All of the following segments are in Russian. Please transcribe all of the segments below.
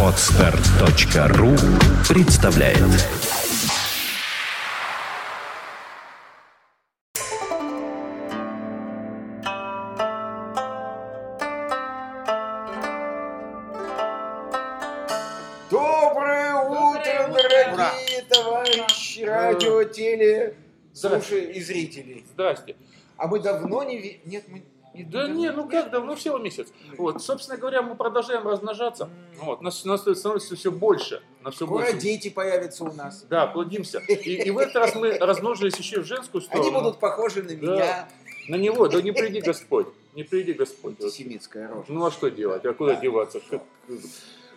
Отстар.ру представляет. Доброе утро, дорогие товарищи радио, теле, слушай и зрители. Здрасте. А мы давно не... ви- Нет, мы... не Да не, ну как давно, всего месяц. Вот, собственно говоря, мы продолжаем размножаться. Вот, нас, нас становится все больше. Нас все Скоро больше. дети появятся у нас. Да, плодимся. И, и в этот раз мы размножились еще в женскую сторону. Они будут похожи на Да. меня. На него, да не приди Господь. Не приди Господь. Вот. Антисемитская рожа. Ну а что делать? А куда Да. деваться?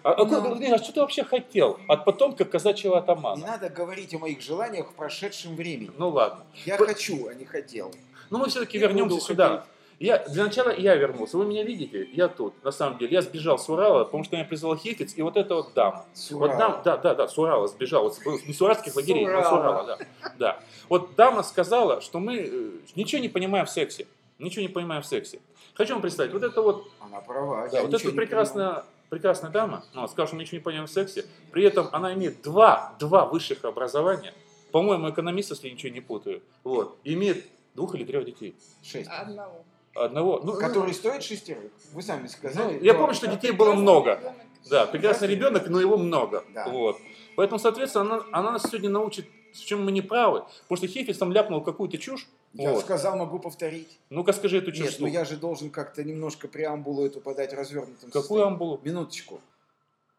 А, а куда- Ну. Владимир, а что ты вообще хотел от потомка казачьего Не атамана? надо говорить о моих желаниях в прошедшем времени. Ну ладно. Я П- хочу, а не хотел. Ну мы все-таки Я вернемся сюда. хотеть. Я, для начала я вернулся. Вы меня видите? Я тут, на самом деле. Я сбежал с Урала, потому что меня призвал Хефиц, и вот это вот дама. С Вот дам, да, да, да, с Урала сбежал. Вот, с- не с уральских лагерей, но с Урала. Да. да. Вот дама сказала, что мы э, ничего не понимаем в сексе. Ничего не понимаем в сексе. Хочу вам представить, вот это вот, Она права. да, вот эта прекрасная, прекрасная дама, ну, что мы ничего не понимаем в сексе, при этом она имеет два, два высших образования, по-моему, экономист, если ничего не путаю, вот, имеет двух или трех детей. Шесть. Одного. Одного, ну, Который стоит шестерых. Вы сами ну, сказали. я Да. помню, что детей было много. Да, прекрасный ребенок, но его много. Да. Вот. Поэтому, соответственно, она, она нас сегодня научит, в чем мы не правы. Потому что Хефис там ляпнул какую-то чушь. Я Вот. сказал, могу повторить. Ну-ка скажи эту чушь. Нет, ну вслух. я же должен как-то немножко преамбулу эту подать развернутым. Какую состоянием. амбулу? Минуточку.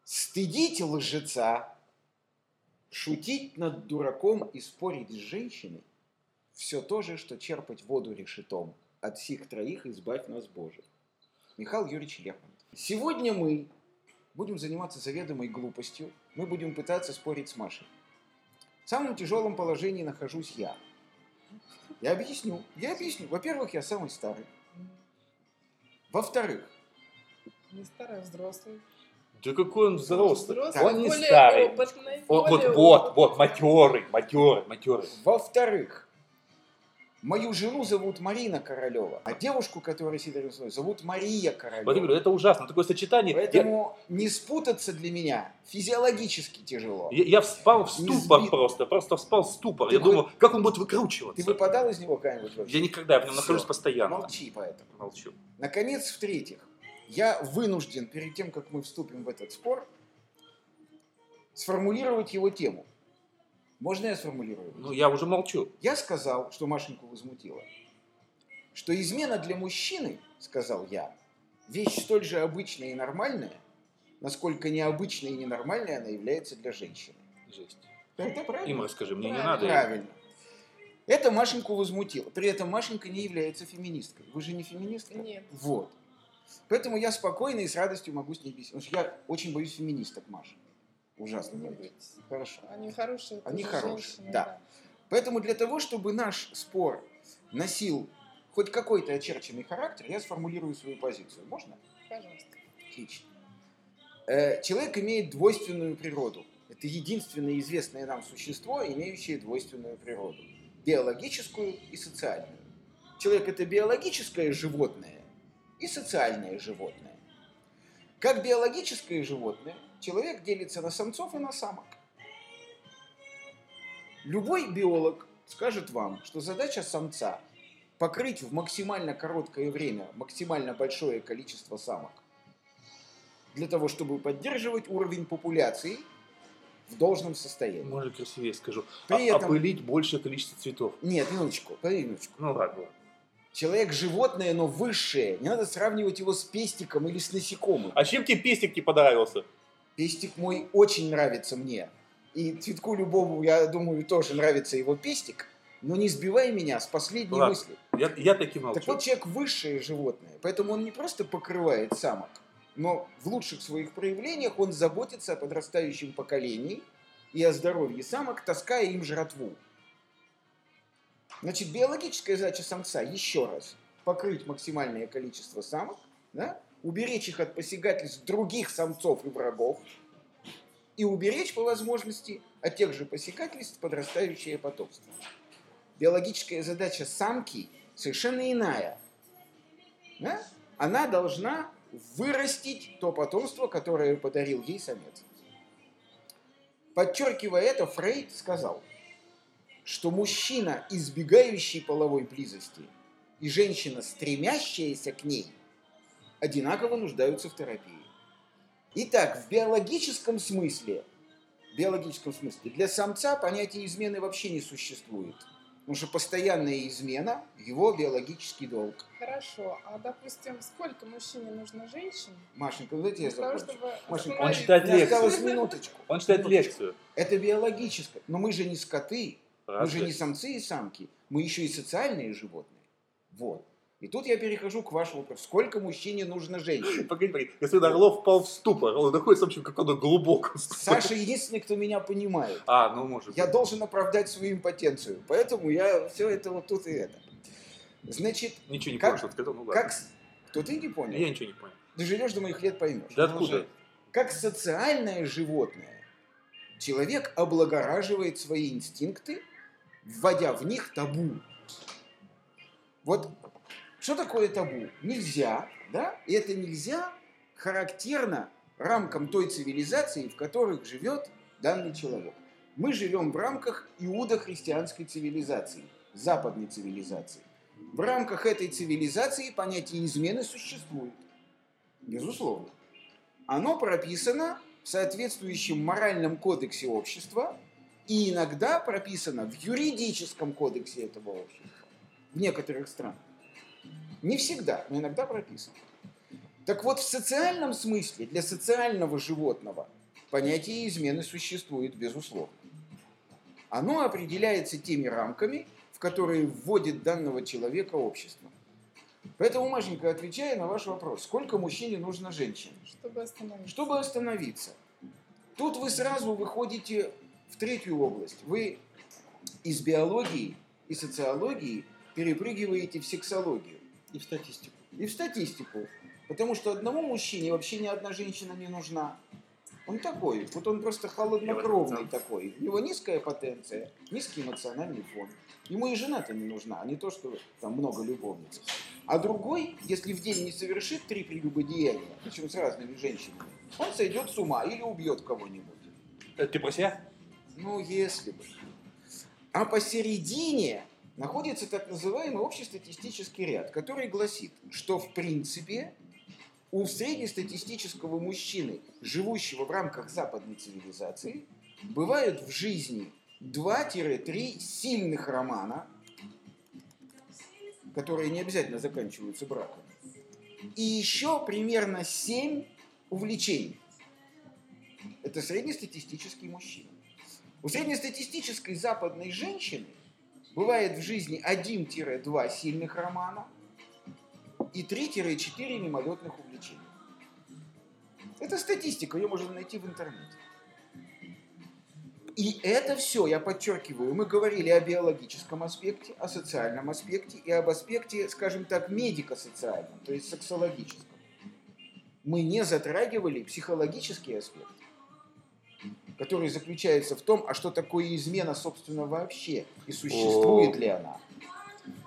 Стыдить лжеца, шутить над дураком и спорить с женщиной – все то же, что черпать воду решетом. От сих троих избавь нас, Боже. Михаил Юрьевич Лермонтов. Сегодня мы будем заниматься заведомой глупостью. Мы будем пытаться спорить с Машей. В самом тяжелом положении нахожусь я. Я объясню. Я объясню. Во-первых, я самый старый. Во-вторых, Не старый, а взрослый. Да какой он взрослый. Взрослый, Он не более старый. опытный, О, вот, более вот, опытный. вот, матерый, матерый, матерый. Во-вторых, мою жену зовут Марина Королева, а девушку, которая сидит рядом со мной, зовут Мария Королева. Владимир, это ужасно, такое сочетание. Я- Поэтому не спутаться для меня физиологически тяжело. Я, я вспал в ступор сбит. просто, просто вспал в ступор. Ты я вы- думал, как он будет Ты выкручиваться. выпадал из него когда-нибудь вообще? Я никогда, я в нем Всё. нахожусь постоянно. Молчи поэтому. Молчу. Наконец, в-третьих, я вынужден, перед тем, как мы вступим в этот спор, сформулировать его тему. Можно я сформулирую? Ну, я уже молчу. Я сказал, что Машеньку возмутило, что измена для мужчины, сказал я, вещь столь же обычная и нормальная, насколько необычная и ненормальная она является для женщины. Жесть. Это правильно? Им расскажи, мне не Правильно. надо. Правильно. Это Машеньку возмутило. При этом Машенька не является феминисткой. Вы же не феминистка? Нет. Вот. Поэтому я спокойно и с радостью могу с ней беседовать. Потому что я очень боюсь феминисток, Маша. Ужасно бойтесь. Хорошо. Они хорошие. Они хорошие, женщины, да. Поэтому для того, чтобы наш спор носил хоть какой-то очерченный характер, я сформулирую свою позицию. Можно? Пожалуйста. Отлично. Э, Человек имеет двойственную природу. Это единственное известное нам существо, имеющее двойственную природу. Биологическую и социальную. Человек – это биологическое животное и социальное животное. Как биологическое животное, человек делится на самцов и на самок. Любой биолог скажет вам, что задача самца – покрыть в максимально короткое время максимально большое количество самок для того, чтобы поддерживать уровень популяции в должном состоянии. Может, красивее скажу. При А- этом- Опылить большее количество цветов. Нет, минуточку, минуточку. Ну ладно. Человек животное, но высшее. Не надо сравнивать его с пестиком или с насекомым. А чем тебе пестик не понравился? Пестик мой очень нравится мне. И цветку любому, я думаю, тоже нравится его пестик. Но не сбивай меня с последней Ладно. мысли. Я, я таки молчу. Так вот, человек высшее животное, поэтому он не просто покрывает самок, но в лучших своих проявлениях он заботится о подрастающем поколении и о здоровье самок, таская им жратву. Значит, биологическая задача самца, еще раз, покрыть максимальное количество самок, да, уберечь их от посягательств других самцов и врагов, и уберечь по возможности от тех же посягательств подрастающее потомство. Биологическая задача самки совершенно иная. Да? Она должна вырастить то потомство, которое подарил ей самец. Подчеркивая это, Фрейд сказал, что мужчина, избегающий половой близости, и женщина, стремящаяся к ней, одинаково нуждаются в терапии. Итак, в биологическом смысле, в биологическом смысле, для самца понятие измены вообще не существует. Потому что постоянная измена – его биологический долг. Хорошо, а допустим, сколько мужчине нужно женщин? Машенька, ну дайте я закончу. чтобы Машенька, Он читает лекцию. осталось минуточку. Он читает Минуточку. лекцию. Это биологическое. Но мы же не скоты, мы же не самцы и самки, мы еще и социальные животные. Вот. И тут я перехожу к вашему вопросу. Сколько мужчине нужно женщин? Погоди, погоди. Господин Орлов впал в ступор. Он находится вообще в каком-то глубоком ступоре. Саша единственный, кто меня понимает. А, ну может Я быть. должен оправдать свою импотенцию. Поэтому я все это вот тут и это. Значит, Ничего не как- понял, что сказал. Ну ладно. как... Кто ты не понял? Я ничего не понял. Доживешь до моих лет поймешь. Да Ну, откуда? Как социальное животное, человек облагораживает свои инстинкты, вводя в них табу. Вот что такое табу? Нельзя, да? И это нельзя характерно рамкам той цивилизации, в которых живет данный человек. Мы живем в рамках иудо-христианской цивилизации, западной цивилизации. В рамках этой цивилизации понятие измены существует. Безусловно. Оно прописано в соответствующем моральном кодексе общества и иногда прописано в юридическом кодексе этого общества в некоторых странах. Не всегда, но иногда прописано. Так вот, в социальном смысле для социального животного понятие измены существует, безусловно. Оно определяется теми рамками, в которые вводит данного человека общество. Поэтому, Машенька, отвечая на ваш вопрос, сколько мужчине нужно женщин? Чтобы остановиться. Чтобы остановиться. Тут вы сразу выходите в третью область. Вы из биологии и социологии перепрыгиваете в сексологию И в статистику. и в статистику. Потому что одному мужчине вообще ни одна женщина не нужна. Он такой, вот он просто холоднокровный такой. У него низкая потенция, низкий эмоциональный фон. Ему и жена-то не нужна, а не то, что там много любовниц. А другой, если в день не совершит три прелюбодеяния, причем с разными женщинами, он сойдет с ума или убьет кого-нибудь. Это ты про себя? Ну, если бы. А посередине находится так называемый общестатистический ряд, который гласит, что в принципе у среднестатистического мужчины, живущего в рамках западной цивилизации, бывают в жизни 2-3 сильных романа, которые не обязательно заканчиваются браком, и еще примерно 7 увлечений. Это среднестатистический мужчина. У среднестатистической западной женщины бывает в жизни 1-2 сильных романа и 3-4 мимолетных увлечения. Это статистика, ее можно найти в интернете. И это все, я подчеркиваю, мы говорили о биологическом аспекте, о социальном аспекте и об аспекте, скажем так, медико-социальном, то есть сексологическом. Мы не затрагивали психологический аспект который заключается в том, а что такое измена, собственно, вообще, и существует ли она.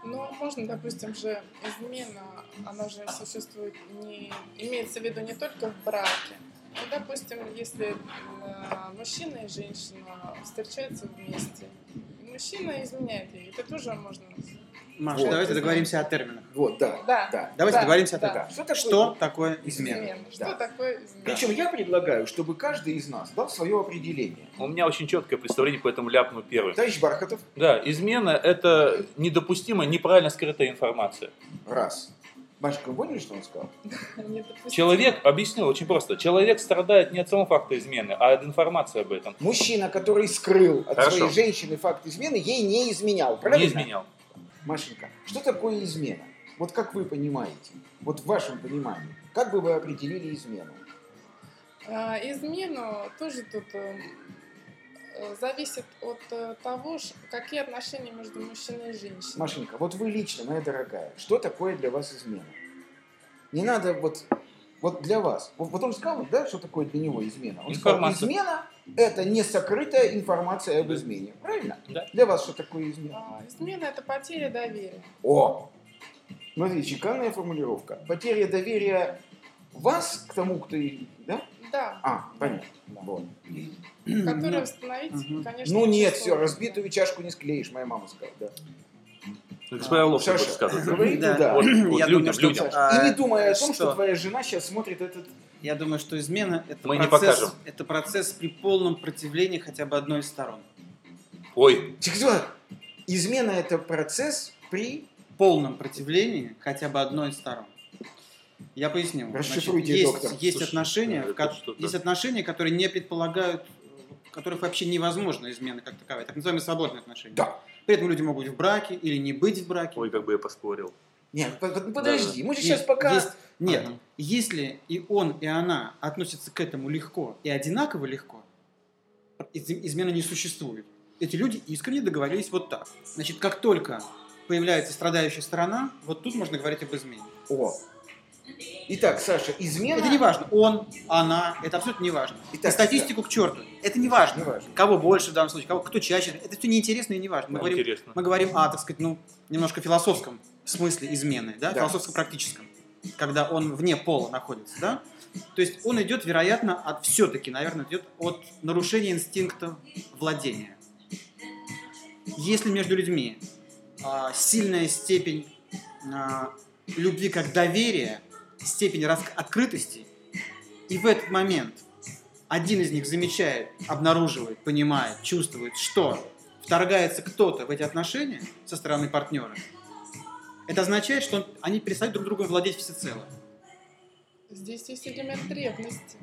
Ну, можно, допустим, же измена, она же существует, не, имеется в виду не только в браке. Ну, допустим, если э, мужчина и женщина встречаются вместе, мужчина изменяет ей, это тоже можно... Маша, Вот. давайте договоримся о терминах. Вот, да. Да. да. Давайте Да, договоримся да. о Да. терминах. Что такое? Что такое измена? Измена. Что Да. такое измена? Причем я предлагаю, чтобы каждый из нас дал свое определение. У меня очень четкое представление, поэтому ляпну первый. Товарищ Бархатов, Да, измена – это недопустимая, неправильно скрытая информация. раз. Машка, вы поняли, что он сказал? Недопустимо. Человек, объяснил очень просто, человек страдает не от самого факта измены, а от информации об этом. Мужчина, который скрыл от Хорошо. своей женщины факт измены, ей не изменял, правильно? Не изменял. Машенька, что такое измена? Вот как вы понимаете, вот в вашем понимании, как бы вы определили измену? А, Измену тоже тут э, э, зависит от э, того, ш- какие отношения между мужчиной и женщиной. Машенька, вот вы лично, моя дорогая, что такое для вас измена? Не надо вот, вот для вас. Вот, вот он сказал, да, что такое для него измена? Он сказал, Информация. измена – это не сокрытая информация об измене. Правильно? Да. Для вас что такое измена? А, Измена это потеря доверия. О! Смотри, чеканная формулировка. Потеря доверия вас к тому, кто... и- Да? Да, А, понятно. Вот. которые Нет. восстановить, Мгм. конечно, Ну нет, все, разбитую чашку не склеишь, моя мама сказала, да. Господа Лов, Саша, рассказывает. говори Да. туда. Вот, вот Я людям, думаю, что- людям. А, И не думая о том, что что? твоя жена сейчас смотрит этот... Я думаю, что измена это Мы не процесс, покажем. это процесс при полном противлении хотя бы одной из сторон. Ой, Тихо, Измена это процесс при... полном противлении хотя бы одной из сторон. Я поясню. Расшифруйте, есть, доктор. есть Слушай, отношения, в ко- есть отношения, которые не предполагают, которых вообще невозможно измена как таковая. Так называемые свободные отношения. Да. При этом люди могут быть в браке или не быть в браке. ой, как бы я поспорил. Нет, по- подожди, мы же Нет, сейчас пока... есть- нет, Ага. если и он, и она относятся к этому легко и одинаково легко, из- измены не существует. Эти люди искренне договорились вот так. Значит, как только появляется страдающая сторона, вот тут можно говорить об измене. О. Итак, Саша, измена... Это не важно. Он, она, это абсолютно не важно. Итак, И статистику к черту. Это не важно. Не важно. Кого больше в данном случае, кого, кто чаще. Это все неинтересно и не важно. Мы, Да, говорим, интересно. мы говорим о, так сказать, ну, немножко философском смысле измены, да, Да. философско-практическом, когда он вне пола находится, да. То есть он идет, вероятно, от все-таки, наверное, идет от нарушения инстинкта владения. Если между людьми а, сильная степень а, любви как доверия, степень открытости, и в этот момент один из них замечает, обнаруживает, понимает, чувствует, что вторгается кто-то в эти отношения со стороны партнера, это означает, что он- они перестают друг другом владеть всецело. Здесь есть элемент ревности.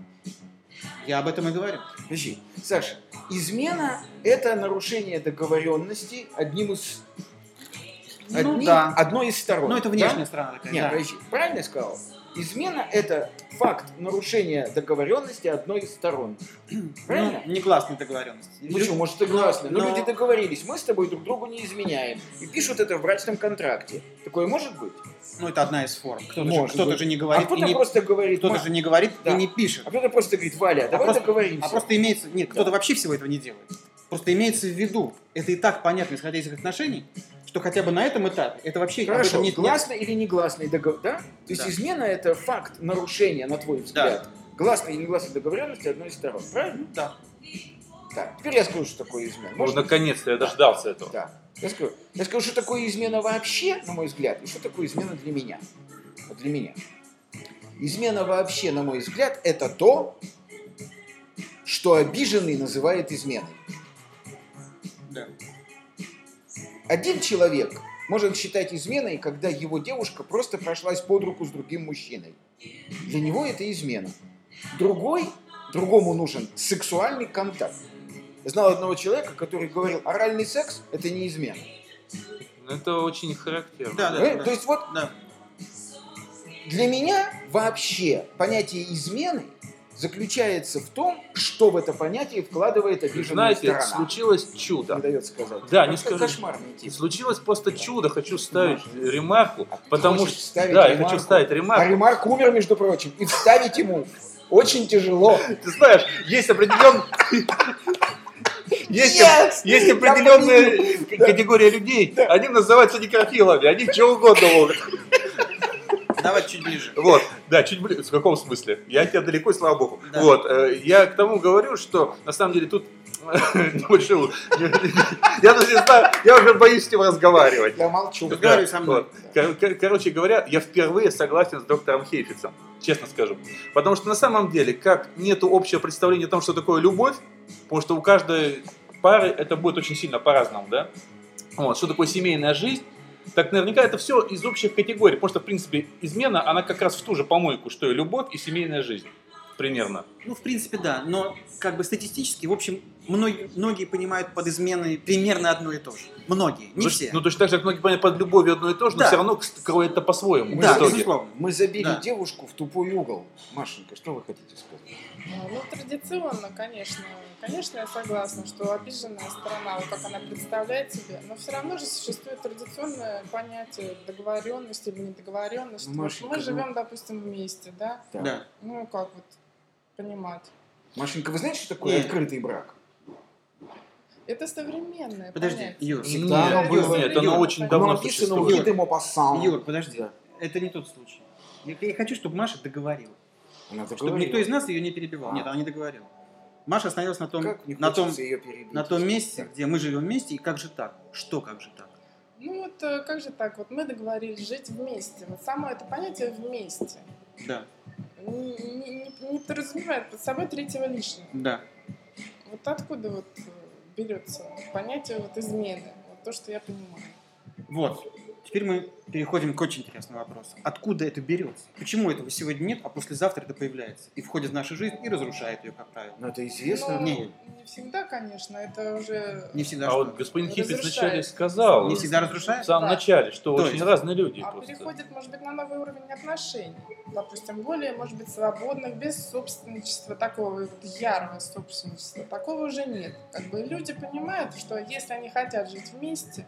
Я об этом и говорю. Подожди, Саша, измена – это нарушение договоренности одним из... Ну одним- да. Одной из сторон. Ну, это да? внешняя сторона такая. Нет, да. подожди, правильно я сказал? Измена – это факт нарушения договоренности одной из сторон. Правильно? Ну, негласные договоренности. Ну что, может, согласны. Но, но- люди договорились, мы с тобой друг другу не изменяем. И пишут это в брачном контракте. Такое может быть? Ну, это одна из форм. Кто-то, же, кто-то же не А говорит, и кто-то не, просто говорит, кто-то «Ма- же не говорит Да. и не пишет. а кто-то просто говорит, Валя, давай просто- договоримся. А просто имеется... Нет, кто-то вообще всего этого не делает. Просто имеется в виду, это и так понятно, исходя из их отношений, что хотя бы на этом этапе это вообще об Хорошо, этом нет, гласный или негласный договор, да? То есть Да. измена это факт нарушения, на твой взгляд, гласной или негласной договоренности одной из сторон, правильно? Да. Так, теперь я скажу, что такое измена. Ну, Может, наконец-то я дождался этого. Да. Я скажу, я скажу, что такое измена вообще, на мой взгляд, и что такое измена для меня. Вот для меня. Измена вообще, на мой взгляд, это то, что обиженный называет изменой. Да. Один человек может считать изменой, когда его девушка просто прошлась под руку с другим мужчиной. Для него это измена. Другой, другому нужен сексуальный контакт. Я знал одного человека, который говорил, оральный секс – это не измена. Ну, Это очень характерно. Да, да. Э, То есть вот Да. для меня вообще понятие измены заключается в том, что в это понятие вкладывает обиженная Знаете, сторона. случилось Не чудо. дает сказать. Да, не Как- скажу. Кошмарный тип. Случилось просто чудо. Хочу ставить ремарку, А потому что... ставить Да, я ремарку? хочу ставить А ремарку. Ремарк умер, между прочим, и вставить ему очень тяжело. Ты знаешь, есть определенные... Есть, Yes! есть Я определенная категория людей, они называются некрофилами, они чего угодно могут. Давай чуть ближе. Вот, да, чуть ближе. В каком смысле? Я тебя далеко, и слава богу. Да. Вот, э, я к тому говорю, что на самом деле тут небольшой... Я даже не знаю, я уже боюсь с ним разговаривать. Я молчу. Разговаривай со мной. Короче говоря, я впервые согласен с доктором Хейфицем, честно скажу. Потому что на самом деле, как нету общего представления о том, что такое любовь, потому что у каждой пары это будет очень сильно по-разному, да? Вот, что такое семейная жизнь, так наверняка это все из общих категорий, потому что, в принципе, измена, она как раз в ту же помойку, что и любовь, и семейная жизнь. Примерно. Ну, в принципе, да. Но как бы статистически, в общем, многие, многие понимают под изменой примерно одно и то же. Многие, не ну, все. Ну, точно так же, как многие понимают под любовью одно и то же, но Да. все равно кроет это по-своему. да, безусловно. Мы забили Да. девушку в тупой угол. Машенька, что вы хотите сказать? Ну, традиционно, конечно. Конечно, я согласна, что обиженная сторона, вот как она представляет себе, но все равно же существует традиционное понятие договоренности или недоговоренности. Ну, Машенька, мы ну- живем, допустим, вместе, да? Да. Ну, как вот понимать. Машенька, вы знаете, что такое Нет. открытый брак? Это современное Подожди, понятие. Юр. Всегда Нет, оно было. нет, оно очень давно Оно написано существует. Юр, подожди. Это не тот случай. Я, я хочу, чтобы Маша договорила. Она Чтобы договорила. никто из нас ее не перебивал. А. Нет, она не договорила. Маша остановилась на том, на том, перебить. на том месте, так. где мы живем вместе, и как же так? Что как же так? Ну вот э, как же так? Вот мы договорились жить вместе. Вот само это понятие вместе Да, не, не- не подразумевает под собой третьего лишнего. да. Вот откуда вот э, берется понятие вот измены? Вот то, что я понимаю. Вот. Теперь мы переходим к очень интересному вопросу. Откуда это берется? Почему этого сегодня нет, а послезавтра это появляется? И входит в нашу жизнь и разрушает ее, как правило. Ну, это известно. Ну, Не. не всегда, конечно, это уже... Не всегда А что? вот господин Хиппис вначале сказал, Не в всегда разрушает? самом Да. начале, что То очень есть? разные люди А просто. переходит, может быть, на новый уровень отношений. Допустим, более, может быть, свободных, без собственничества, такого вот ярого собственничества. Такого уже нет. Как бы люди понимают, что если они хотят жить вместе,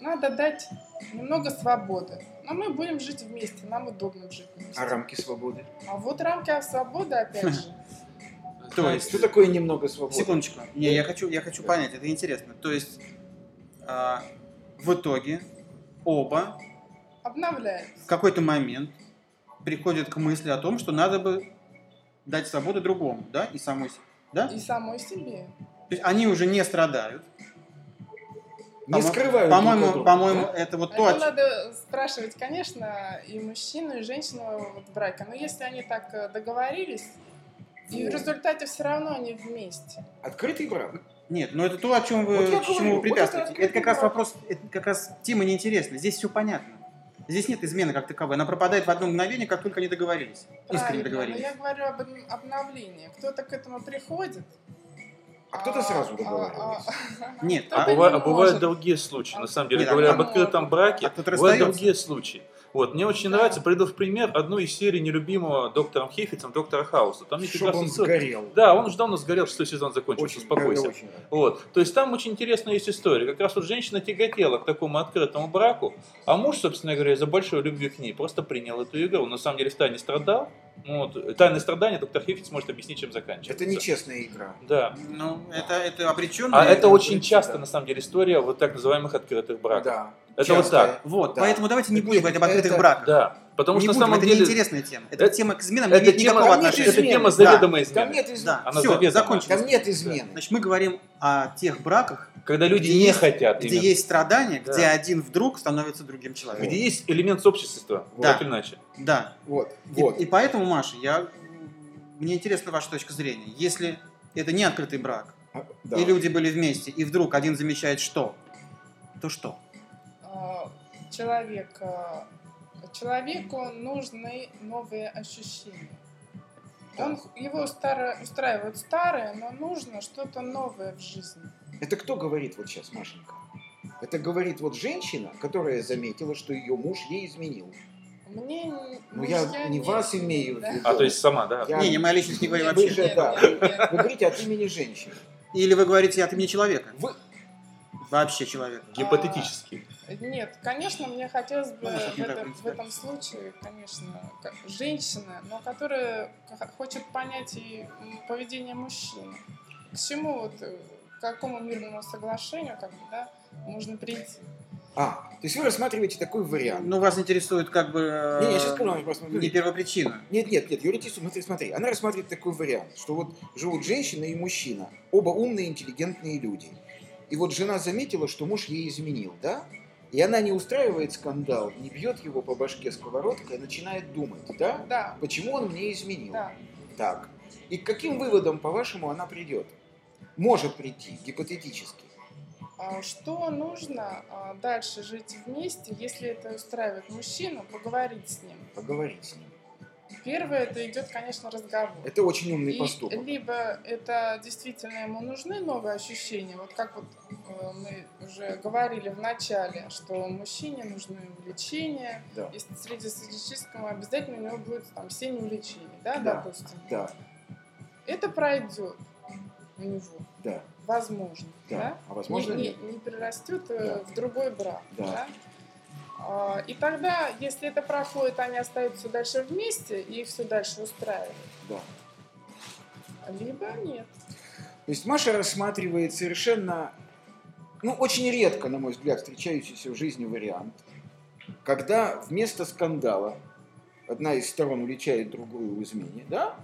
надо дать немного свободы. Но мы будем жить вместе, нам удобно жить вместе. А рамки свободы? А вот рамки свободы, опять же, То есть, Что такое немного свободы? секундочку. Не, я хочу, я хочу понять, это интересно. То есть, а, в итоге оба обновляется. в какой-то момент приходят к мысли о том, что надо бы дать свободу другому, да, и самой себе, да? И самой себе. То есть они уже не страдают. Не скрывают По-моему, по-моему, да? это вот то, Это надо спрашивать, конечно, и мужчину, и женщину вот в браке. Но если они так э, договорились, и в Вот. результате все равно они вместе. Открытый брак. Нет, но это то, о чем вы, Вот чему говорю, вы вот препятствуете. это это, как раз вопрос, это как раз тема неинтересна. Здесь все понятно. Здесь нет измены как таковой. Она пропадает в одно мгновение, как только они договорились. Искренне Правильно, но договорились. я говорю об обн- обновлении. Кто-то к этому приходит. А кто-то сразу договаривается. Нет, А, кто-то не бывают, а бывают может. другие случаи, на самом деле, Нет, а говоря об открытом браке, А бывают другие случаи. Вот, мне очень Да. нравится, приду в пример одну из серий нелюбимого доктором Хейфицем, доктора Хауса. Там Чтобы он отсыл- сгорел. Да, он уже давно сгорел, шестой сезон закончился, Очень, успокойся. очень. Вот. То есть там очень интересная есть история. Как раз вот женщина тяготела к такому открытому браку, а муж, собственно говоря, из-за большой любви к ней просто принял эту игру. Он на самом деле в тайне страдал. Вот. Тайное страдание доктор Хейфиц может объяснить, чем заканчивается. Это нечестная игра. Да. Ну, это, это обреченно. А это очень да. часто, на самом деле, история вот так называемых открытых браков. Да. Это вот так. Вот, Да. поэтому давайте не Это- будем говорить об открытых это- браках. Да. Потому не что на будем, самом это деле... неинтересная тема. Эта Это- тема к изменам это не имеет тема- никакого отношения. Это измены. тема Да. заведомой Там измены. нет измен. Да, Она все, заведомо. закончилось. Там нет измены. Значит, мы говорим о тех браках, Когда люди Где не есть- хотят где именно. есть страдания, Да. где один вдруг становится другим человеком. Где есть элемент сообщества, Да. так или иначе. Да. Вот. И- Вот. И, поэтому, Маша, я, мне интересна ваша точка зрения. Если это не открытый брак, А, да. и люди были вместе, и вдруг один замечает что, то что? А, Человек, а, человеку нужны новые ощущения. Он, его старое, устраивает старое, но нужно что-то новое в жизни. Это кто говорит вот сейчас, Машенька? Это говорит вот женщина, которая заметила, что ее муж ей изменил. Мне не- Ну, я мужья не вас имею в да. виду. А то есть сама, да? Я- Не, не, моя личность не говорит Вы вообще. же, да, вы говорите от имени женщины. Или вы говорите от имени человека? Вы- Вообще человека. Гипотетически. Нет, конечно, мне хотелось бы Ну, в, так этом, в этом случае, конечно, женщина, но которая хочет понять и поведение мужчины. К чему вот, э, к какому мирному соглашению, как бы, да, можно прийти. А, то есть вы рассматриваете такой вариант. Ну, вас интересует как бы... э, Не, я сейчас скажу, просто Не первопричина. Нет, нет, нет, юридически, смотри, смотри. Она рассматривает такой вариант, что вот живут женщина и мужчина, оба умные, интеллигентные люди. И вот жена заметила, что муж ей изменил, да? И она не устраивает скандал, не бьет его по башке сковородкой, а начинает думать, да? Да, Почему он мне изменил? да. Так. И к каким выводам, по-вашему, она придет? Может прийти, гипотетически. А Что нужно а, дальше жить вместе, если это устраивает мужчину, поговорить с ним. Поговорить с ним. Первое, это идет, конечно, разговор. Это очень умный И поступок. либо это действительно ему нужны новые ощущения, вот как вот э, мы уже говорили в начале, что мужчине нужны увлечения, Да. и среднестатистическому обязательно у него будет там семь увлечений, да, Да. допустим. Да, Это пройдет у него, да, возможно, да. да? А возможно, не, нет. не, не перерастет э, Да. в другой брак, Да. да? А, И тогда, если это проходит, они остаются дальше вместе, и их все дальше устраивает. Да. Либо нет. То есть Маша рассматривает совершенно, ну, очень редко, на мой взгляд, встречающийся в жизни вариант, когда вместо скандала одна из сторон уличает другую в измене, да?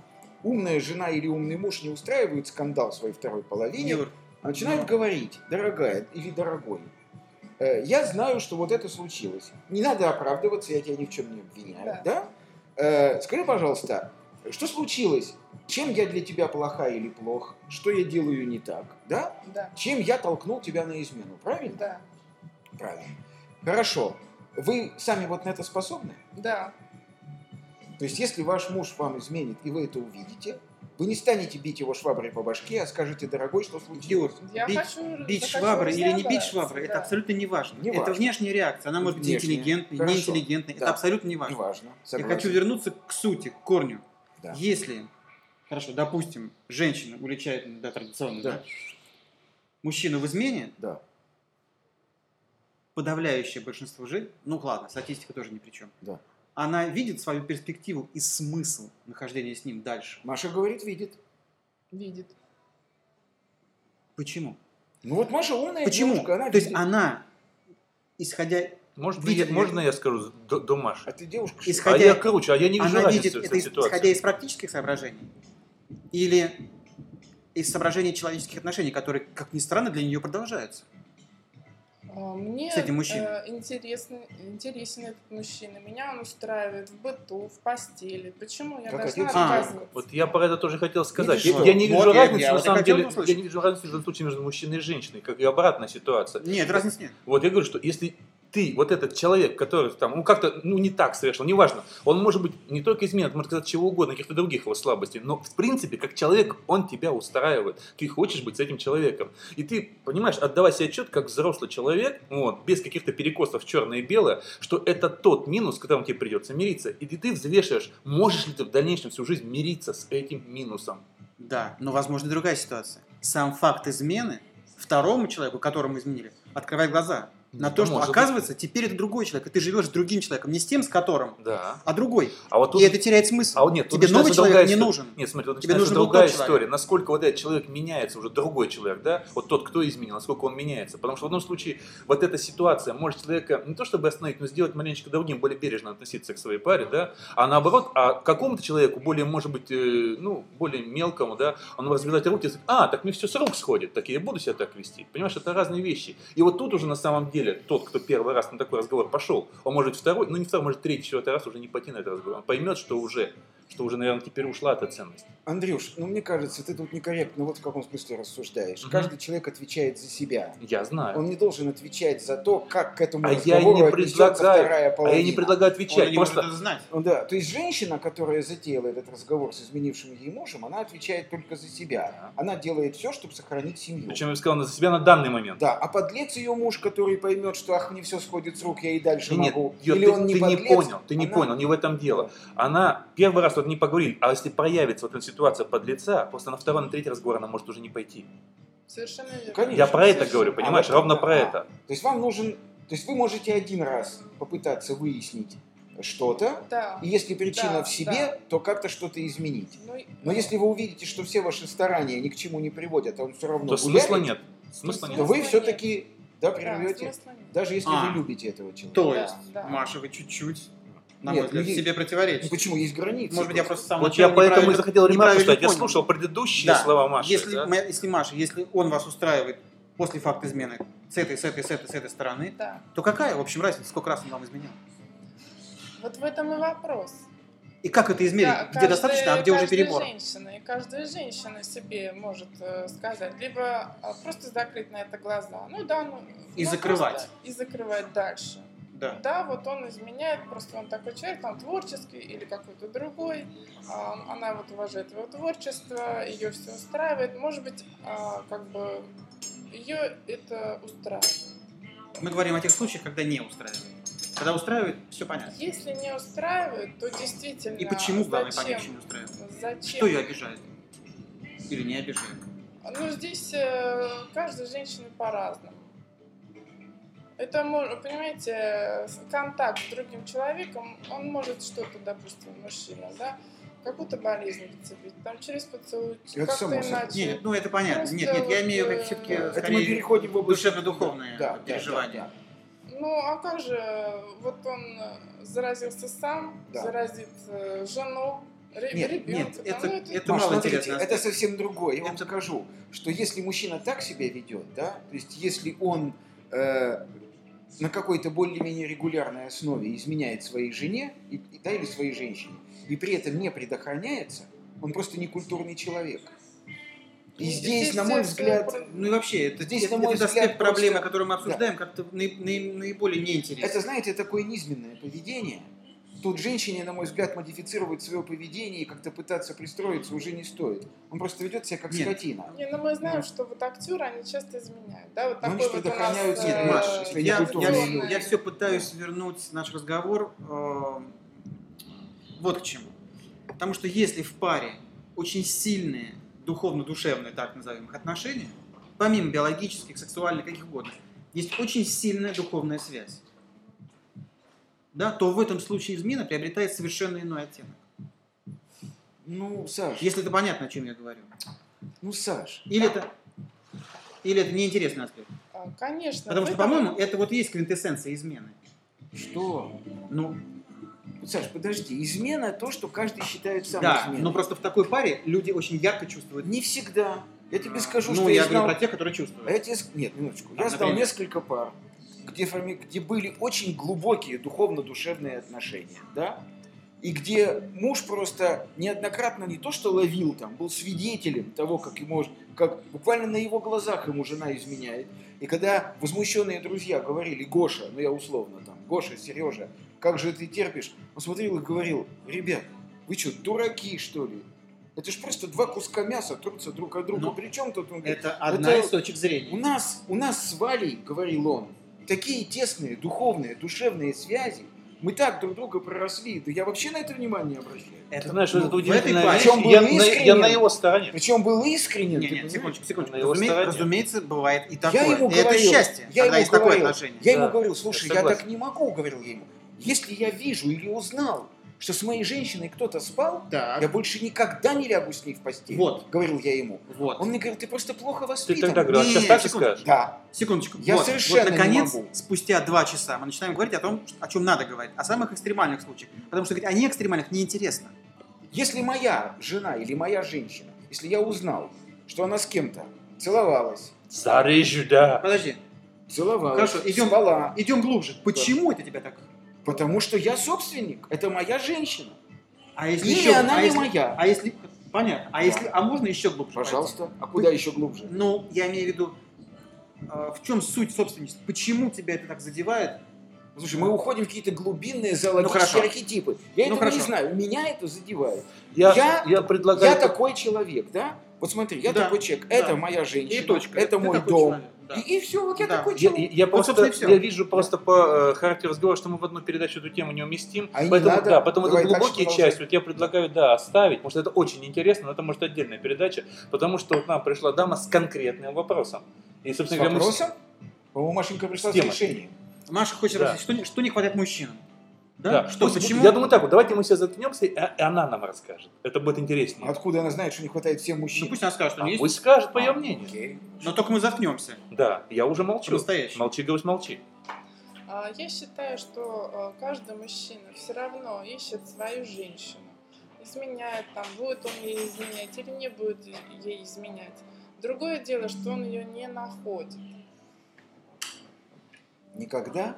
Умная жена или умный муж не устраивают скандал своей второй половине, Юр, а начинают говорить, дорогая или дорогой, я знаю, что вот это случилось. Не надо оправдываться, я тебя ни в чем не обвиняю, да? Э, скажи, пожалуйста, что случилось? Чем я для тебя плоха или плох? Что я делаю не так, да? Да, Чем я толкнул тебя на измену, правильно? да, Правильно. Хорошо. Вы сами вот на это способны? да. То есть, если ваш муж вам изменит, и вы это увидите, вы не станете бить его шваброй по башке, а скажете, дорогой, что случилось? Я бить, хочу, бить шваброй или не бить шваброй, это да. абсолютно не важно. Не это важно. внешняя реакция, она может быть Внешняя. интеллигентной, Хорошо. неинтеллигентной, Да. это абсолютно не важно. Неважно. Я согласен. хочу вернуться к сути, к корню. Да. Если, хорошо, допустим, женщина уличает, да, традиционно, Да. да, мужчину в измене, Да, подавляющее большинство женщин, ну ладно, статистика тоже ни при чем, да. Она видит свою перспективу и смысл нахождения с ним дальше. Маша говорит, видит. Видит. Почему? Ну вот Маша умная Почему? девушка, она То есть видит. она, исходя, Может, Видит я- ли- можно я скажу до, до Маши? А ты девушка? Исходя- А я круче, а я не вижу она видит в это ситуации. исходя из практических соображений или из соображений человеческих отношений, которые, как ни странно, для нее продолжаются. А, Мне С этим мужчиной. э, интересно, интересен этот мужчина. Меня он устраивает в быту, в постели. Почему я Как должна отец. А, отказываться? Вот я про это тоже хотел сказать. Видишь, Я, я не вижу Вот я- разницы, я на и самом деле, услышать. я не вижу разницы в этом случае между мужчиной и женщиной, как и обратная ситуация. Нет, разницы нет. Вот я говорю, что если ты, вот этот человек, который там, ну как-то, ну не так совершил, неважно, он может быть не только изменит, может сказать чего угодно, каких-то других его слабостей, но в принципе, как человек, он тебя устраивает, ты хочешь быть с этим человеком. И ты, понимаешь, отдавай себе отчет, как взрослый человек, вот, без каких-то перекосов черное и белое, что это тот минус, с которым тебе придется мириться. И ты, взвешиваешь, можешь ли ты в дальнейшем всю жизнь мириться с этим минусом. Да, но возможно другая ситуация. Сам факт измены второму человеку, которому изменили, открывает глаза на Ну, то, что может быть. оказывается теперь это другой человек, и ты живешь с другим человеком, не с тем, с которым, Да. а другой. А вот тут И это теряет смысл. А вот нет, Тебе новый человек другая не история. нужен. Нет, смотри, вот Тебе был другая тот человек. история. Насколько вот этот человек меняется, уже другой человек, да? Вот тот, кто изменил, насколько он меняется. Потому что в одном случае вот эта ситуация может человека не то чтобы остановить, но сделать маленечко другим, более бережно относиться к своей паре, да? А наоборот, а какому-то человеку, более, может быть, э, ну, более мелкому, да, он развязать руки и сказать, а, так мне все с рук сходит, так я и буду себя так вести. Понимаешь, это разные вещи. И вот тут уже на самом деле тот, кто первый раз на такой разговор пошел, он может второй, ну не второй, может третий, четвертый раз уже не пойти на этот разговор. Он поймет, что уже, что уже, наверное, теперь ушла эта ценность. Андрюш, ну мне кажется, ты тут некорректно вот в каком смысле рассуждаешь. Мгм. Каждый человек отвечает за себя. Я знаю. Он не должен отвечать за то, как к этому А я разговору не отнесется предлагаю, вторая а половина. я не предлагаю Он отвечать. не Просто может это знать. Ну да, то есть женщина, которая затеяла этот разговор с изменившим ей мужем, она отвечает только за себя. Она делает все, чтобы сохранить семью. Причем я бы сказал, за себя на данный момент. Да, а подлец ее муж, который поймет, что ах, мне все сходит с рук, я и дальше Нет, могу. Ё, Или ты, он не ты не подлец, понял, ты не она- понял, не в этом дело. Она первый раз вот не поговорили, а если проявится вот эта ситуация под лица, просто на второй, на третий разговор она может уже не пойти. Совершенно верно. Конечно. Я про это совершенно. говорю, А, понимаешь, вот ровно это, про а. это. То есть вам нужен, то есть вы можете один раз попытаться выяснить что-то, Да. и если причина Да, в себе, да. то как-то что-то изменить. Ну, Но если вы увидите, что все ваши старания ни к чему не приводят, а он все равно То гуляет, смысла нет. Смысла то нет. вы Смысла все-таки да, да, прервете, нет. даже если А. вы любите этого человека. То Да, есть, да. Маша, вы чуть-чуть, на Нет, мой взгляд, ну, себе Ну, противоречите. почему есть границы? Может быть, я просто сам Вот я поэтому и захотел ремарку сказать. Я слушал предыдущие Да. слова Маши. Если, да. если Маша, если он вас устраивает после факта измены с этой, с этой, с этой, с этой стороны, Да. то какая, в общем, разница, сколько раз он вам изменял? Вот в этом и вопрос. И как это измерить? Да, где каждая- достаточно, а где уже каждая перебор? Женщина, и каждая женщина себе может э, сказать, либо а, просто закрыть на это глаза, ну да, ну, И ну, закрывать. просто И закрывать дальше. Да. Да, вот он изменяет, просто он такой человек, он творческий или какой-то другой, а, она вот уважает его творчество, ее все устраивает, может быть, а, как бы ее это устраивает. Мы говорим о тех случаях, когда не устраивает. Когда устраивает, все понятно. Если не устраивает, то действительно... И почему, главное, зачем? понять, что не устраивает? Зачем? Что ее обижает? Или не обижает? Ну, здесь э, каждой женщины по-разному. Это, понимаете, контакт с другим человеком, он может что-то, допустим, мужчина, да, какую-то болезнь подцепить, там через поцелуй, Это как-то иначе. Нет, ну это понятно. Просто Нет, нет, я имею в э, виду все-таки Это мы переходим в область душевно-духовные да, да, переживания. да, да. Ну, а как же, вот он э, заразился сам, Да. заразит э, жену, ре- Нет, ребенка. нет, да, это- ну, это, это Маш, мало смотрите, это совсем другое. Я вам Это- скажу, что если мужчина так себя ведет, да, то есть если он э, на какой-то более-менее регулярной основе изменяет своей жене и, да, или своей женщине, и при этом не предохраняется, он просто не культурный человек. И Ну, здесь, здесь на мой взгляд, Ну и вообще, это, Здесь, это- на мой этот взгляд, проблемы, просто- которую мы обсуждаем, как-то наи- наи- наиболее неинтересно. это, знаете, такое низменное поведение. Тут женщине, на мой взгляд, модифицировать свое поведение и как-то пытаться пристроиться уже не стоит. Он просто ведет себя как Нет. скотина. Не, ну мы знаем, что вот актеры, они часто изменяют, да, вот Ну, они такой вот у нас... предохраняются, Нет, э, Маш, если я, я, люди. я все пытаюсь вернуть наш разговор э, вот к чему. Потому что если в паре очень сильные духовно-душевные, так назовем их, отношения, помимо биологических, сексуальных, каких угодно, есть очень сильная духовная связь, да, то в этом случае измена приобретает совершенно иной оттенок. Ну, Саш, Если это понятно, о чем я говорю. ну, Саш, Или это, или это неинтересный аспект. А, Конечно. Потому что, этом- по-моему, это вот есть квинтэссенция измены. что? Ну, Саш, подожди, измена то, что каждый считает сам да, изменой. но просто в такой паре люди очень ярко чувствуют. Не всегда. Я тебе скажу, ну, что я я говорю знал... про тех, которые А чувствуют. я тебе... Нет, минуточку. А, Я знал например? несколько пар, где, где были очень глубокие духовно-душевные отношения, да? И где муж просто неоднократно не то что ловил там, был свидетелем того, как ему, как буквально на его глазах ему жена изменяет. И когда возмущенные друзья говорили, Гоша, ну я условно там, Гоша, Сережа, как же ты терпишь? Он смотрел и говорил, ребят, вы что, дураки что ли? Это же просто два куска мяса трутся друг от друга. Ну, Причем тут он говорит, Это одна это- из точек у зрения. нас, у нас с Валей, говорил он, такие тесные духовные, душевные связи. Мы так друг друга проросли. Да я вообще на это внимание не обращаю. Это, Ты знаешь, ну, это вещь. Причем был Я, на, искренен. я на его стороне. Причем был искренен. Не, ты не, понимаешь? секундочку, секундочку. На Разуме-. Разумеется, бывает и Я такое. ему И это говорил, счастье, я когда ему есть такое говорил, отношение. Я Да, ему говорил, слушай, я я, так не могу, говорил я ему. Если я вижу или узнал, что с моей женщиной кто-то спал, Так, я больше никогда не лягу с ней в постель. Вот. Говорил я ему. вот. Он мне говорил, ты просто плохо Ты воспитан. тогда говорил, а Не, сейчас так и секунду. скажешь. Да. Секундочку. Я вот, совершенно вот, не наконец, могу. спустя два часа мы начинаем говорить о том, о чем надо говорить, о самых экстремальных случаях. Потому что говорить о неэкстремальных неинтересно. Если моя жена или моя женщина, если я узнал, что она с кем-то целовалась, Зарежу, да. Подожди, целовалась, Хорошо, идем- спала, идем глубже. Почему это тебя так? Потому что я собственник, это моя женщина. А если Или еще, она а не если- моя. А если, понятно. А Да. если, а можно еще глубже? пойти? Пожалуйста. А куда еще глубже? Ну, я имею в виду, э, в чем суть собственности? Почему тебя это так задевает? Слушай, мы уходим в какие-то глубинные Ну, зоологические хорошо. архетипы. Я Ну, этого не хорошо. знаю. Меня это задевает. Я, Я- я, предлагаю... Я такой человек, да? Вот смотри, я Да, такой человек. да. Это моя женщина. И точка. Это Ты мой дом. человек, да. И, и все, вот я Да. такой Я, человек. я Вот, просто всё. я вижу просто по э, характеру разговора, что мы в одну передачу эту тему не уместим. А и не поэтому, надо. да, поэтому Давай это дальше глубокие части. Вот я предлагаю, да, оставить, потому что это очень интересно, но это может отдельная передача, потому что вот нам пришла дама с конкретным вопросом. И, С собственно мы с- вопросом? По-моему, Машенька пришла с, С решением. Маша хочет Да. рассказать, что, не- что не хватает мужчинам. Да? Да, Что, пусть- почему? Я думаю так, вот давайте мы сейчас заткнемся, и а- и она нам расскажет. Это будет интереснее. Откуда она знает, что не хватает всем Ну мужчин? пусть она скажет, что А есть. пусть скажет по ее А, мнению. окей. Но только мы заткнемся. Да, я уже молчу. По-настоящему. Молчи, говоришь, молчи. А, Я считаю, что э, каждый мужчина все равно ищет свою женщину. Изменяет там, будет он ей изменять или не будет ей изменять. Другое дело, что он ее не находит. Никогда?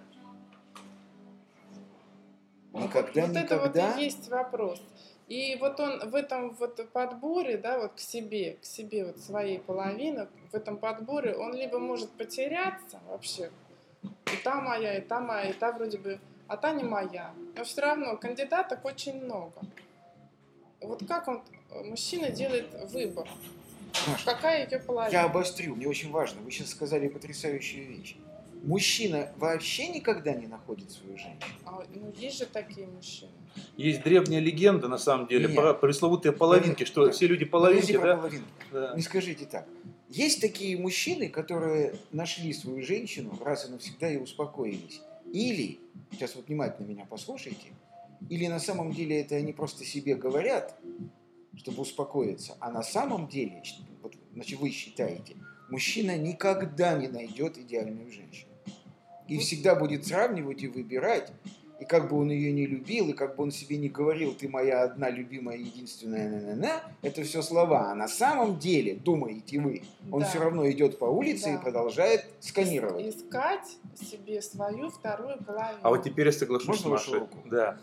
Никогда, вот это никогда? вот и есть вопрос. И вот он в этом вот подборе, да, вот к себе, к себе вот своей половины, в этом подборе он либо может потеряться вообще, и та моя, и та моя, и та вроде бы, а та не моя. Но все равно кандидаток очень много. Вот как он, мужчина делает выбор, Маш, какая ее половина? Я обострю, мне очень важно. Вы сейчас сказали потрясающую вещь. Мужчина вообще никогда не находит свою женщину. А, ну, есть же такие мужчины. Есть древняя легенда, на самом деле, Нет. про пресловутые половинки, что Да. все люди половинки, да? половинку. Да. Не скажите так. Есть такие мужчины, которые нашли свою женщину раз и навсегда и успокоились. Или, сейчас вот внимательно меня послушайте, или на самом деле это они просто себе говорят, чтобы успокоиться, а на самом деле, вот, значит, вы считаете, мужчина никогда не найдет идеальную женщину. И всегда будет сравнивать и выбирать, и как бы он ее не любил, и как бы он себе не говорил, ты моя одна любимая, единственная, на на это все слова. А на самом деле, думаете вы, он Да. все равно идет по улице и Да. продолжает сканировать. Искать себе свою вторую половину. А вот теперь я соглашусь Можно с Машей. руку? Да.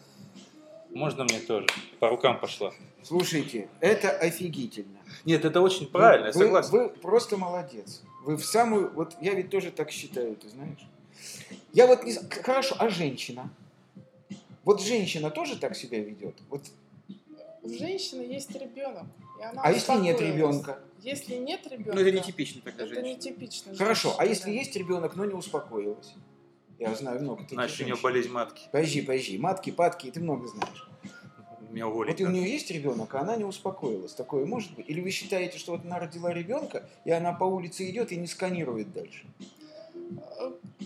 Можно мне тоже? По рукам пошла. Слушайте, это офигительно. Нет, это очень правильно, я вы, согласен. Вы просто молодец. Вы в самую... Вот я ведь тоже так считаю, ты знаешь. Я вот не... Хорошо, а женщина? Вот женщина тоже так себя ведет? Вот, У женщины есть ребенок. и она а если нет ребенка? Если нет ребенка, Ну, это нетипично тогда это женщина. нетипично. Хорошо, а женщине, если есть ребенок, но не успокоилась? Я знаю много таких Значит, у нее женщин. болезнь матки. Подожди, подожди. Матки, падки, ты много знаешь. Меня уволили. Вот и у нее есть ребенок, а она не успокоилась. Такое может быть? Или вы считаете, что вот она родила ребенка, и она по улице идет и не сканирует дальше?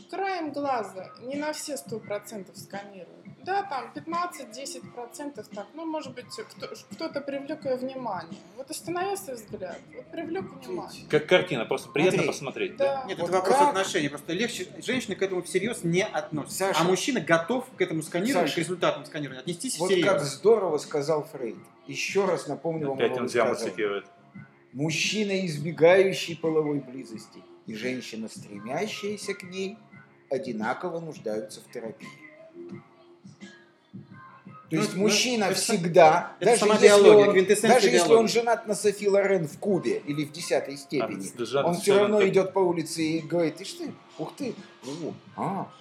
Краем глаза, не на все сто процентов сканируют. Да, там 15-10% так, ну, может быть, кто- кто-то привлек ее внимание. Вот остановился взгляд, вот привлек внимание. Как картина, просто приятно Смотри. посмотреть. Да. Нет, Вот это вопрос как? отношений. Просто легче, женщина к этому всерьез не относится. Саша. а мужчина готов к этому сканированию, Саша. к результатам сканирования отнестись Вот всерьез. как здорово сказал Фрейд. Еще раз напомню вам Опять он Зяма цитирует. Мужчина, избегающий половой близости, и женщина, стремящаяся к ней, одинаково нуждаются в терапии. То Ну, есть ну, мужчина это сам- всегда, это даже, сама если он, даже если он женат на Софи Лорен в Кубе или в десятой степени, А, он все равно как- идет по улице и говорит, ты что, ух ты, о, а,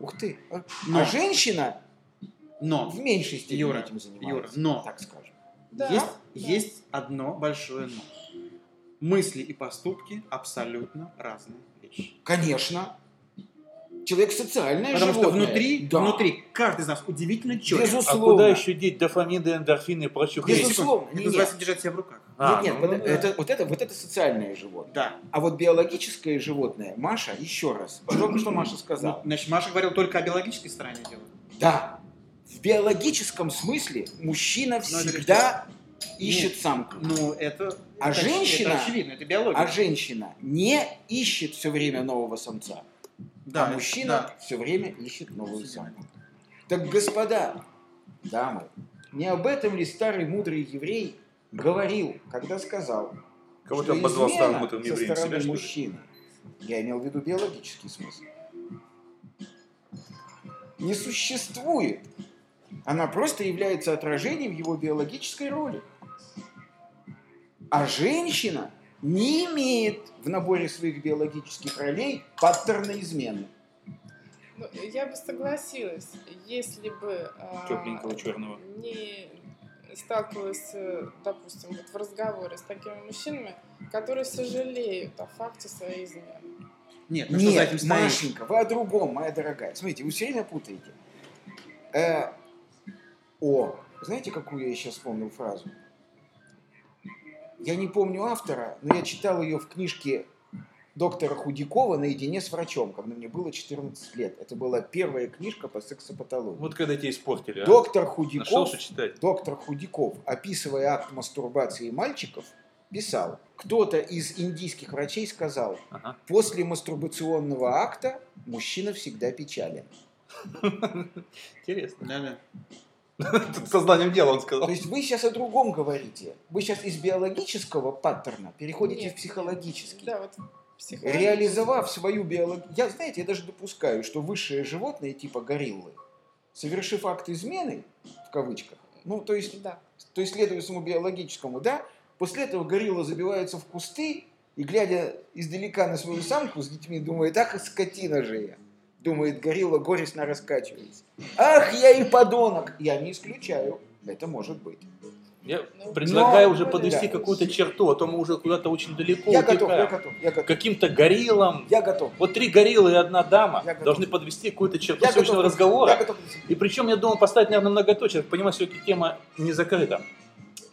ух ты. А, Но. а женщина Но, в меньшей степени Юра, этим занимается, Юра, но. так скажем. Да, есть, да. есть одно большое но. Мысли и поступки абсолютно разные вещи. Конечно. Человек социальное Потому что животное. внутри, Да. внутри каждый из нас удивительно четко. А Безусловно. куда еще деть дофамин, эндорфины и прочую хрень? Безусловно. Это Не, называется держать себя в руках. А, нет, ну, нет, ну вот, да. это, вот, это, вот это социальное животное. Да. А вот биологическое животное, Маша, еще раз, только что Маша Ну, сказала. значит, Маша говорила только о биологической стороне дела. Да, в биологическом смысле мужчина это всегда ищет самку. Ну, это, А это, женщина- это очевидно, это биология. А женщина не ищет все время нового самца, да, а мужчина да. все время ищет новую самку. Так, господа, дамы, не об этом ли старый мудрый еврей говорил, когда сказал, Кого что измена старым мудрым со евреем? стороны Себя, мужчины, я имел в виду биологический смысл, не существует. Она просто является отражением его биологической роли. А женщина не имеет в наборе своих биологических ролей паттерна измены. Ну, я бы согласилась, если бы а, Тепленького черного. не сталкивалась, э, допустим, вот в разговоре с такими мужчинами, которые сожалеют о факте своей измены. Нет, ну что за этим Нет, стоит? Машенька, вы о другом, моя дорогая. Смотрите, вы все время путаете. Э, о, знаете, какую я сейчас вспомнил фразу? Я не помню автора, но я читал ее в книжке доктора Худякова «Наедине с врачом», когда мне было 14 лет. Это была первая книжка по сексопатологии. Вот когда тебя испортили, а? Доктор Нашел, Худяков что читать. доктор Худяков, описывая акт мастурбации мальчиков, писал, кто-то из индийских врачей сказал, Ага. после мастурбационного акта мужчина всегда печален. Интересно. Да, да. Сознанием дела он сказал. То есть вы сейчас о другом говорите. Вы сейчас из биологического паттерна переходите Нет, в психологический. Да, вот психологически. Реализовав свою биологию... Я, знаете, я даже допускаю, что высшие животные типа гориллы, совершив акт измены, в кавычках, ну, то есть Да. то есть следуя своему биологическому, да, после этого горилла забивается в кусты и, глядя издалека на свою самку с детьми, думает, ах, скотина же я. Думает горилла, горестно раскачивается. Ах, я и подонок! Я не исключаю. Это может быть. Я Ну, предлагаю но- уже подвести да. какую-то черту, а то мы уже куда-то очень далеко Я готов, я утекаем. готов, я готов. Каким-то гориллам. Я готов. Вот три гориллы и одна дама Я готов. должны подвести какую-то черту Я сегодняшнего готов. разговора. Я готов. И причем, я думаю, поставить, наверное, многоточие. Понимаю, все-таки тема не закрыта.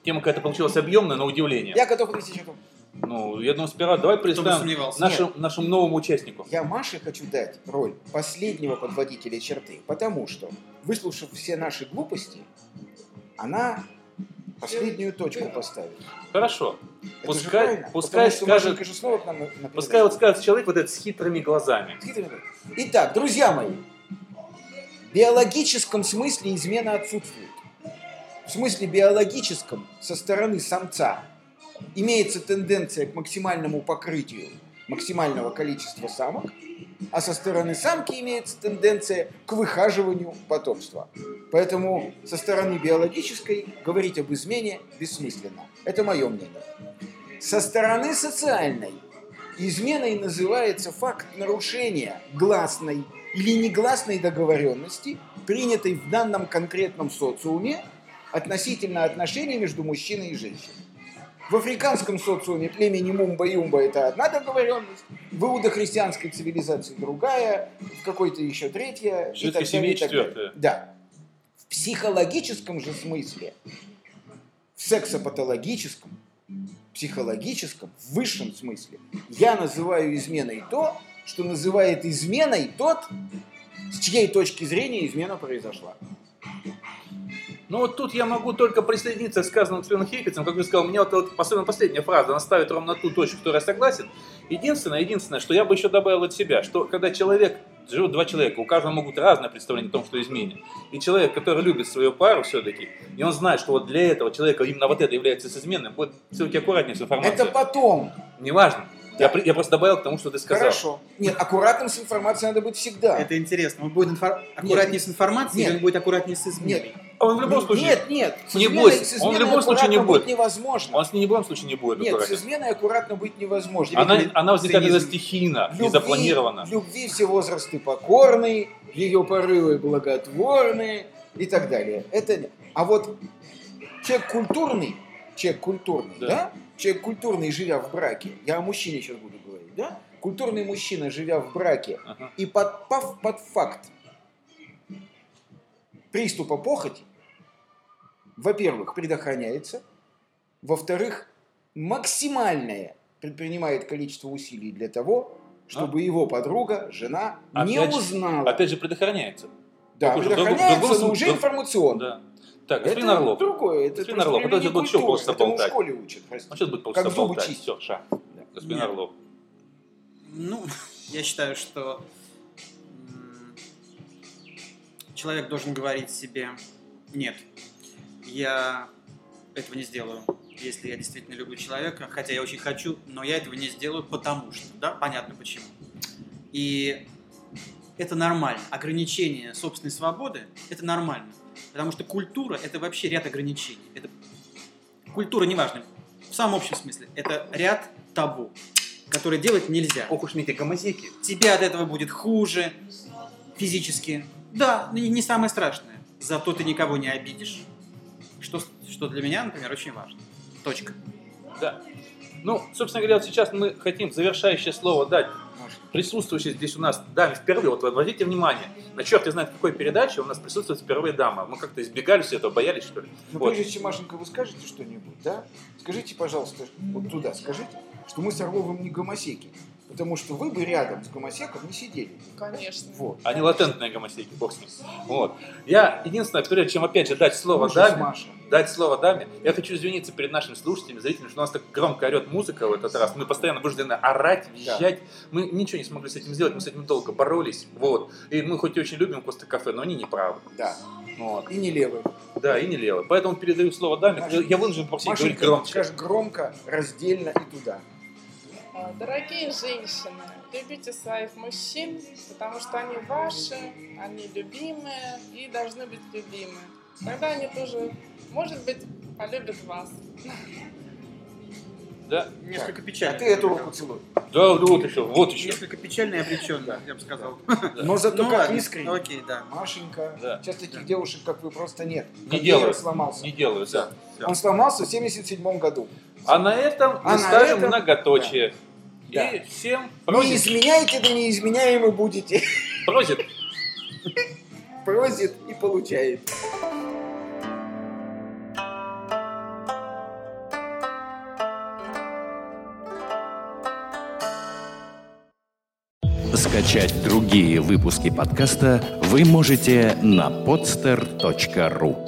Тема какая-то получилась объемная, на удивление. Я готов подвести черту. Ну, я думаю, сперва давай представим нашим, нашим новым участнику. Я Маше хочу дать роль последнего подводителя черты, потому что, выслушав все наши глупости, она Последнюю точку ты- поставить. Хорошо. Это Пускай, пускай потому что скажет, же снова к нам на- на пускай вот скажет человек вот этот с хитрыми глазами. Итак, друзья мои, в биологическом смысле измена отсутствует. В смысле биологическом со стороны самца имеется тенденция к максимальному покрытию максимального количества самок, а со стороны самки имеется тенденция к выхаживанию потомства. Поэтому со стороны биологической говорить об измене бессмысленно. Это мое мнение. Со стороны социальной изменой называется факт нарушения гласной или негласной договоренности, принятой в данном конкретном социуме относительно отношений между мужчиной и женщиной. В африканском социуме племени Мумба-Юмба это одна договоренность, в иудохристианской цивилизации другая, в какой-то еще третья. В и так женской семье далее, и так далее. четвертая. Да. В психологическом же смысле, в сексопатологическом, психологическом, в высшем смысле, я называю изменой то, что называет изменой тот, с чьей точки зрения измена произошла. Ну вот тут я могу только присоединиться к сказанному Ксеном Хейфицем, как вы сказал, мне вот, вот особенно последняя фраза, она ставит ровно ту точку, в которой я согласен. Единственное, единственное, что я бы еще добавил от себя, что когда человек, живут два человека, у каждого могут быть разные представления о том, что измене. И человек, который любит свою пару все-таки, и он знает, что вот для этого человека именно вот это является изменным, будет все-таки аккуратнее с информацией. Это потом. Неважно. Я, при- я просто добавил к тому, что ты сказал. Хорошо. Нет, аккуратным с информацией надо быть всегда. Это интересно. Он будет инфор- аккуратнее с информацией Нет. или он будет аккуратнее с изменой? Нет, он в любом случае, нет, нет. Не изменой- бойся, с он в изменой любом случае не будет. невозможно. он с ней ни в коем случае не будет Нет, с изменой аккуратно быть невозможно. Она, Или она возникает из-за стихийно, В не запланировано. В любви все возрасты покорны, ее порывы благотворны и так далее. Это... А вот человек культурный, человек культурный, Да. да. Человек культурный, живя в браке, я о мужчине сейчас буду говорить, да? Культурный мужчина, живя в браке, Ага. и подпав под факт приступа похоти, во-первых, предохраняется, во-вторых, максимальное предпринимает количество усилий для того, чтобы его подруга, жена, не Опять же- узнала. Опять же, предохраняется. да, только другом- предохраняется, другом но уже да. информационно. Да. Так, господин это Орлов. другое, это Господин Орлов, распределение подожди, будет еще полчаса Этому в болтать. школе учат, простите. Он сейчас будет полчаса Как зубы болтать. чистить. Все, ша. Господин Нет. Орлов. Ну, я считаю, что человек должен говорить себе «нет, я этого не сделаю, если я действительно люблю человека, хотя я очень хочу, но я этого не сделаю, потому что». Да, понятно почему. И это нормально. Ограничение собственной свободы – это нормально. Потому что культура – это вообще ряд ограничений. Это... Культура, неважно, в самом общем смысле, это ряд табу, которые делать нельзя Ох уж мне эти гомозеки. тебе от этого будет хуже физически. Да, не, не самое страшное. Зато ты никого не обидишь. Что, что для меня, например, очень важно. Точка. Да. Ну, собственно говоря, вот сейчас мы хотим завершающее слово дать присутствующей здесь у нас даме впервые. Вот обратите внимание, на черт я знает какой передаче у нас присутствует впервые дама. Мы как-то избегали все этого, боялись, что ли? Ну, Вот. прежде чем, Машенька, вы скажете что-нибудь, да? Скажите, пожалуйста, вот туда скажите, что мы с Орловым не гомосеки. Потому что вы бы рядом с гомосеком не сидели. Конечно. Вот. Они латентные гомосеки, бог с ним. Вот. Я единственное, прежде чем опять же дать слово Ужас, даме, Маша. дать слово даме, я хочу извиниться перед нашими слушателями, зрителями, что у нас так громко орет музыка в этот раз. Мы постоянно вынуждены орать, визжать. Мы ничего не смогли с этим сделать, мы с этим долго боролись. Вот. И мы хоть и очень любим Коста Кафе, но они не правы. Да. Вот. И не левый. Да, и не левый. Поэтому передаю слово даме. Маша- Я вынужден попросить говорить громче. скажешь громко, раздельно и туда. А, Дорогие женщины, любите своих мужчин, потому что они ваши, они любимые и должны быть любимы. Тогда они тоже, может быть, полюбят вас. Да? Несколько А печально. ты эту руку целуй. Да, вот еще, вот еще. Несколько печально и обреченно, я бы сказал. Но зато Ну как искренне. Окей, да. Машенька. Сейчас таких девушек, как вы, просто нет. Не делаю. сломался. Не делаю, да. Он сломался в 77 году. А на этом А мы на ставим многоточие. Да. И всем Не просит, изменяйте, да не изменяемы будете. просит Просит и получает. Скачать другие выпуски подкаста вы можете на podster.ru